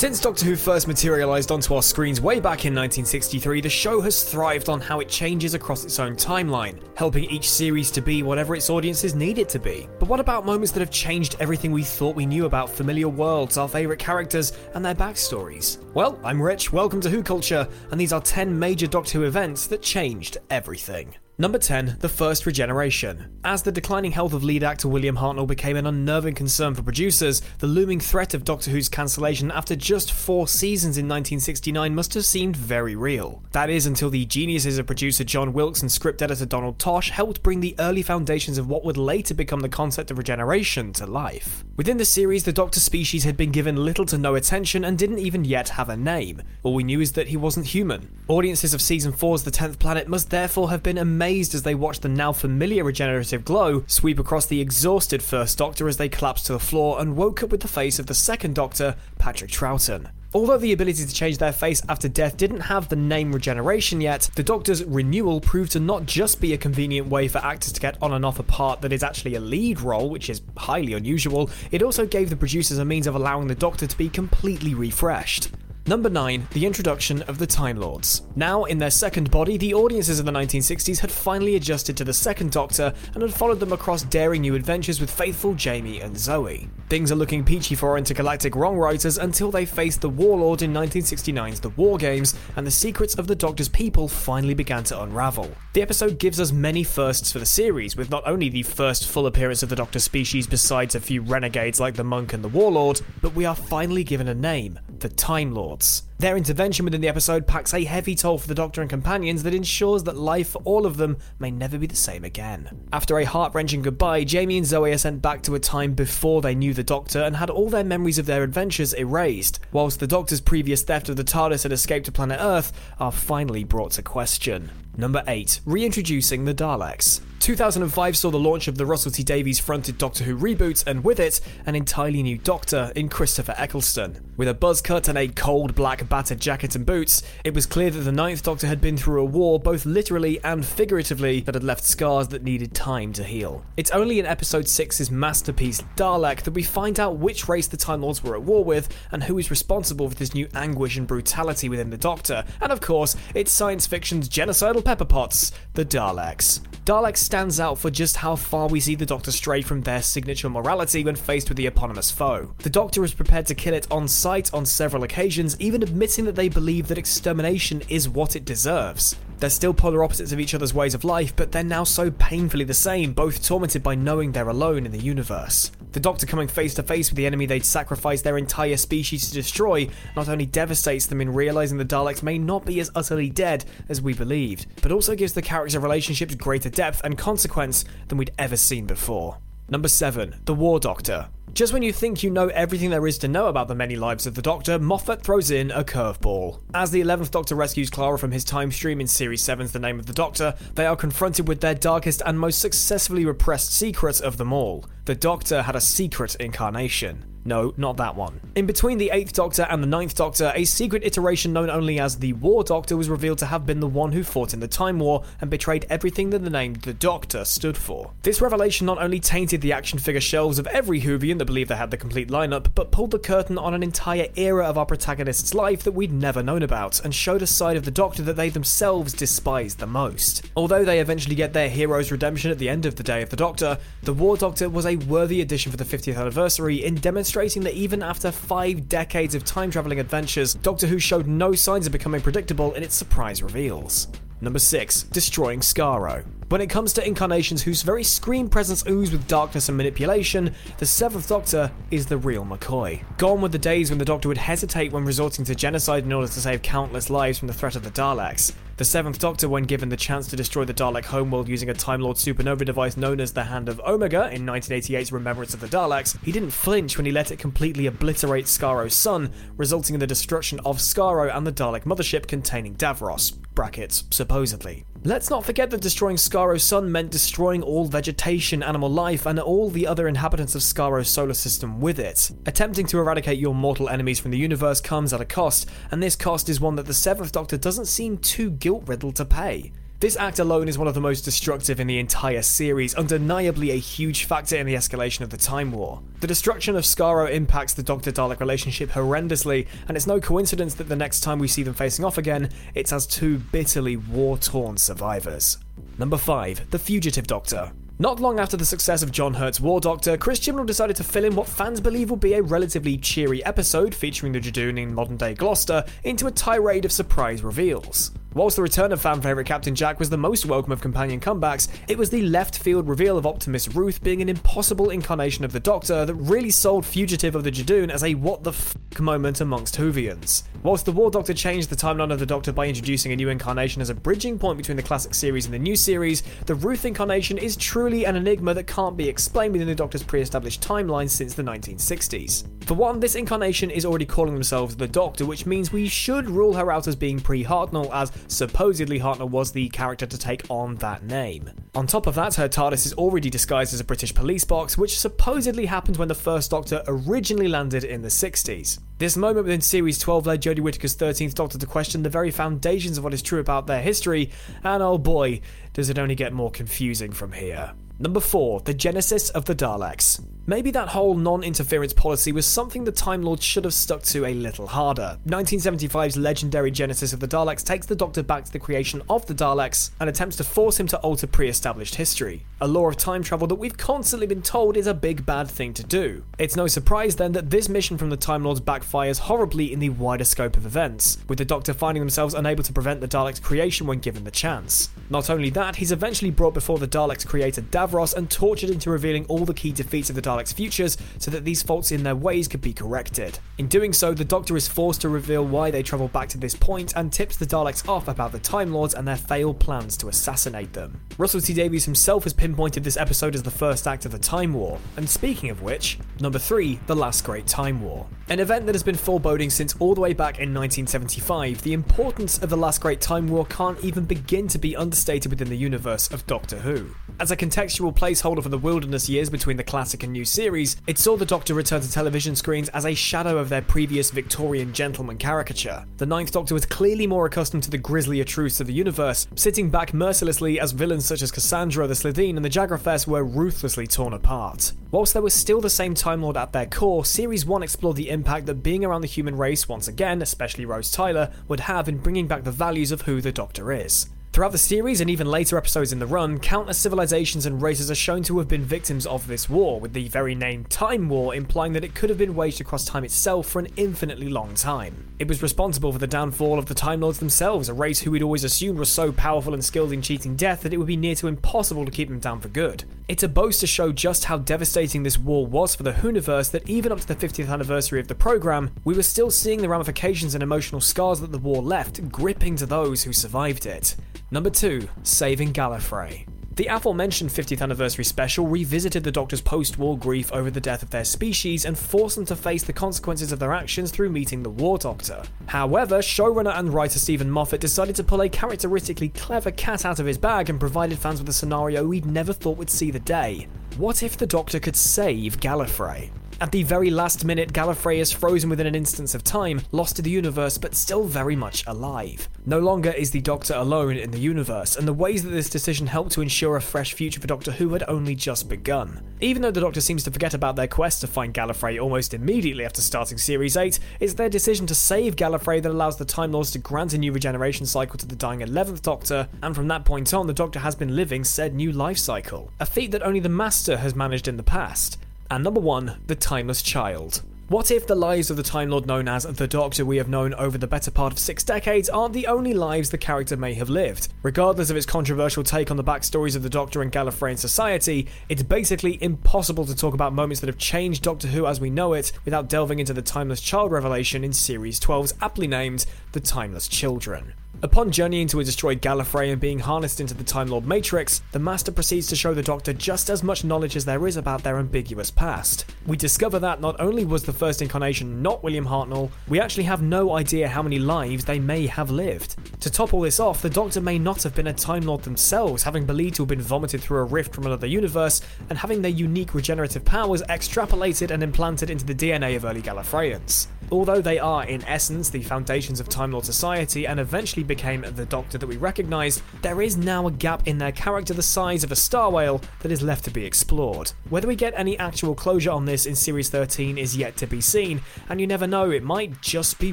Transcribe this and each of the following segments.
Since Doctor Who first materialised onto our screens way back in 1963, the show has thrived on how it changes across its own timeline, helping each series to be whatever its audiences need it to be. But what about moments that have changed everything we thought we knew about familiar worlds, our favourite characters, and their backstories? Well, I'm Rich, welcome to Who Culture, and these are 10 major Doctor Who events that changed everything. Number 10, the first regeneration. As the declining health of lead actor William Hartnell became an unnerving concern for producers, the looming threat of Doctor Who's cancellation after just four seasons in 1969 must have seemed very real. That is until the geniuses of producer John Wiles and script editor Donald Tosh helped bring the early foundations of what would later become the concept of regeneration to life. Within the series, the Doctor species had been given little to no attention and didn't even yet have a name. All we knew is that he wasn't human. Audiences of season 4's The Tenth Planet must therefore have been amazed amazed as they watched the now familiar regenerative glow sweep across the exhausted First Doctor as they collapsed to the floor and woke up with the face of the Second Doctor, Patrick Troughton. Although the ability to change their face after death didn't have the name regeneration yet, the Doctor's renewal proved to not just be a convenient way for actors to get on and off a part that is actually a lead role, which is highly unusual, it also gave the producers a means of allowing the Doctor to be completely refreshed. Number 9, the introduction of the Time Lords. Now, in their second body, the audiences of the 1960s had finally adjusted to the Second Doctor and had followed them across daring new adventures with faithful Jamie and Zoe. Things are looking peachy for our intergalactic wrong writers until they faced the Warlord in 1969's The War Games, and the secrets of the Doctor's people finally began to unravel. The episode gives us many firsts for the series, with not only the first full appearance of the Doctor species besides a few renegades like the Monk and the Warlord, but we are finally given a name the Time Lords. Their intervention within the episode packs a heavy toll for the Doctor and companions that ensures that life for all of them may never be the same again. After a heart wrenching goodbye, Jamie and Zoe are sent back to a time before they knew the Doctor and had all their memories of their adventures erased, whilst the Doctor's previous theft of the TARDIS and escape to planet Earth are finally brought to question. Number 8. Reintroducing the Daleks. 2005 saw the launch of the Russell T Davies fronted Doctor Who reboot, and with it, an entirely new Doctor in Christopher Eccleston. With a buzz cut and a cold black battered jacket and boots, it was clear that the Ninth Doctor had been through a war, both literally and figuratively, that had left scars that needed time to heal. It's only in episode 6's masterpiece, Dalek, that we find out which race the Time Lords were at war with and who is responsible for this new anguish and brutality within the Doctor, and of course, it's science fiction's genocidal pepper pots, the Daleks. Daleks stands out for just how far we see the Doctor stray from their signature morality when faced with the eponymous foe. The Doctor is prepared to kill it on sight on several occasions, even admitting that they believe that extermination is what it deserves. They're still polar opposites of each other's ways of life, but they're now so painfully the same, both tormented by knowing they're alone in the universe. The Doctor coming face to face with the enemy they'd sacrificed their entire species to destroy not only devastates them in realizing the Daleks may not be as utterly dead as we believed, but also gives the character relationships greater depth and consequence than we'd ever seen before. Number 7. The War Doctor. Just when you think you know everything there is to know about the many lives of the Doctor, Moffat throws in a curveball. As the 11th Doctor rescues Clara from his time stream in Series 7's The Name of the Doctor, they are confronted with their darkest and most successfully repressed secret of them all. The Doctor had a secret incarnation. No, not that one. In between the 8th Doctor and the Ninth Doctor, a secret iteration known only as the War Doctor was revealed to have been the one who fought in the Time War and betrayed everything that the name The Doctor stood for. This revelation not only tainted the action figure shelves of every Whovian that believed they had the complete lineup, but pulled the curtain on an entire era of our protagonist's life that we'd never known about, and showed a side of the Doctor that they themselves despised the most. Although they eventually get their hero's redemption at the end of the Day of the Doctor, the War Doctor was a worthy addition for the 50th anniversary in demonstrating demonstrating that even after five decades of time travelling adventures, Doctor Who showed no signs of becoming predictable in its surprise reveals. Number 6. Destroying Skaro. When it comes to incarnations whose very screen presence ooze with darkness and manipulation, the Seventh Doctor is the real McCoy. Gone were the days when the Doctor would hesitate when resorting to genocide in order to save countless lives from the threat of the Daleks. The Seventh Doctor, when given the chance to destroy the Dalek homeworld using a Time Lord supernova device known as the Hand of Omega in 1988's Remembrance of the Daleks, he didn't flinch when he let it completely obliterate Skaro's sun, resulting in the destruction of Skaro and the Dalek mothership containing Davros. Brackets, supposedly. Let's not forget that destroying Skaro's sun meant destroying all vegetation, animal life, and all the other inhabitants of Skaro's solar system with it. Attempting to eradicate your mortal enemies from the universe comes at a cost, and this cost is one that the Seventh Doctor doesn't seem too guilt riddled to pay. This act alone is one of the most destructive in the entire series, undeniably a huge factor in the escalation of the Time War. The destruction of Skaro impacts the Doctor Dalek relationship horrendously, and it's no coincidence that the next time we see them facing off again, it's as two bitterly war torn survivors. Number 5. The Fugitive Doctor. Not long after the success of John Hurt's War Doctor, Chris Chibnall decided to fill in what fans believe will be a relatively cheery episode featuring the Judoon in modern day Gloucester into a tirade of surprise reveals. Whilst the return of fan favourite Captain Jack was the most welcome of companion comebacks, it was the left field reveal of Optimus Ruth being an impossible incarnation of the Doctor that really sold Fugitive of the Judoon as a what the f moment amongst Whovians. Whilst the War Doctor changed the timeline of the Doctor by introducing a new incarnation as a bridging point between the classic series and the new series, the Ruth incarnation is truly an enigma that can't be explained within the Doctor's pre established timeline since the 1960s. For one, this incarnation is already calling themselves the Doctor, which means we should rule her out as being pre Hartnell, as supposedly Hartnell was the character to take on that name. On top of that, her TARDIS is already disguised as a British police box, which supposedly happened when the first Doctor originally landed in the 60s. This moment within Series 12 led Jodie Whittaker's 13th Doctor to question the very foundations of what is true about their history, and oh boy, does it only get more confusing from here. Number 4. The Genesis of the Daleks. Maybe that whole non interference policy was something the Time Lord should have stuck to a little harder. 1975's legendary Genesis of the Daleks takes the Doctor back to the creation of the Daleks and attempts to force him to alter pre established history. A law of time travel that we've constantly been told is a big bad thing to do. It's no surprise then that this mission from the Time Lords backfires horribly in the wider scope of events, with the Doctor finding themselves unable to prevent the Daleks' creation when given the chance. Not only that, he's eventually brought before the Daleks' creator Davros and tortured into revealing all the key defeats of the Daleks' futures so that these faults in their ways could be corrected. In doing so, the Doctor is forced to reveal why they travel back to this point and tips the Daleks off about the Time Lords and their failed plans to assassinate them. Russell T Davies himself has pinpointed this episode as the first act of the Time War, and speaking of which, number 3, The Last Great Time War. An event that has been foreboding since all the way back in 1975, the importance of the Last Great Time War can't even begin to be understated within the universe of Doctor Who. As a contextual placeholder for the wilderness years between the classic and new series, it saw the Doctor return to television screens as a shadow of their previous Victorian gentleman caricature. The Ninth Doctor was clearly more accustomed to the grislier truths of the universe, sitting back mercilessly as villains such as Cassandra, the Slitheen, and the Jagrafess were ruthlessly torn apart. Whilst there was still the same Time Lord at their core, Series 1 explored the impact that being around the human race once again, especially Rose Tyler, would have in bringing back the values of who the Doctor is. Throughout the series and even later episodes in the run, countless civilizations and races are shown to have been victims of this war, with the very name Time War implying that it could have been waged across time itself for an infinitely long time. It was responsible for the downfall of the Time Lords themselves, a race who we'd always assumed was so powerful and skilled in cheating death that it would be near to impossible to keep them down for good. It's a boast to show just how devastating this war was for the Whoniverse that even up to the 50th anniversary of the program, we were still seeing the ramifications and emotional scars that the war left gripping to those who survived it. Number 2. Saving Gallifrey. The aforementioned 50th anniversary special revisited the Doctor's post war grief over the death of their species and forced them to face the consequences of their actions through meeting the War Doctor. However, showrunner and writer Steven Moffat decided to pull a characteristically clever cat out of his bag and provided fans with a scenario we'd never thought would see the day. What if the Doctor could save Gallifrey? At the very last minute, Gallifrey is frozen within an instance of time, lost to the universe, but still very much alive. No longer is the Doctor alone in the universe, and the ways that this decision helped to ensure a fresh future for Doctor Who had only just begun. Even though the Doctor seems to forget about their quest to find Gallifrey almost immediately after starting Series 8, it's their decision to save Gallifrey that allows the Time Lords to grant a new regeneration cycle to the dying 11th Doctor, and from that point on, the Doctor has been living said new life cycle. A feat that only the Master has managed in the past. And number one, the Timeless Child. What if the lives of the Time Lord known as the Doctor we have known over the better part of six decades aren't the only lives the character may have lived? Regardless of its controversial take on the backstories of the Doctor and Gallifreyan society, it's basically impossible to talk about moments that have changed Doctor Who as we know it without delving into the Timeless Child revelation in Series 12's aptly named The Timeless Children. Upon journeying to a destroyed Gallifrey and being harnessed into the Time Lord Matrix, the Master proceeds to show the Doctor just as much knowledge as there is about their ambiguous past. We discover that not only was the first incarnation not William Hartnell, we actually have no idea how many lives they may have lived. To top all this off, the Doctor may not have been a Time Lord themselves, having believed to have been vomited through a rift from another universe, and having their unique regenerative powers extrapolated and implanted into the DNA of early Gallifreyans. Although they are, in essence, the foundations of Time Lord society and eventually became the Doctor that we recognise, there is now a gap in their character the size of a star whale that is left to be explored. Whether we get any actual closure on this in Series 13 is yet to be seen, and you never know, it might just be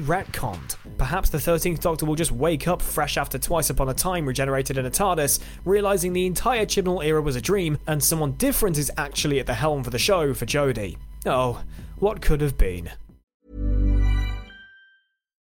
retconned. Perhaps the 13th Doctor will just wake up fresh after twice upon a time regenerated in a TARDIS, realising the entire Chibnall era was a dream, and someone different is actually at the helm for the show for Jodie. Oh, what could have been?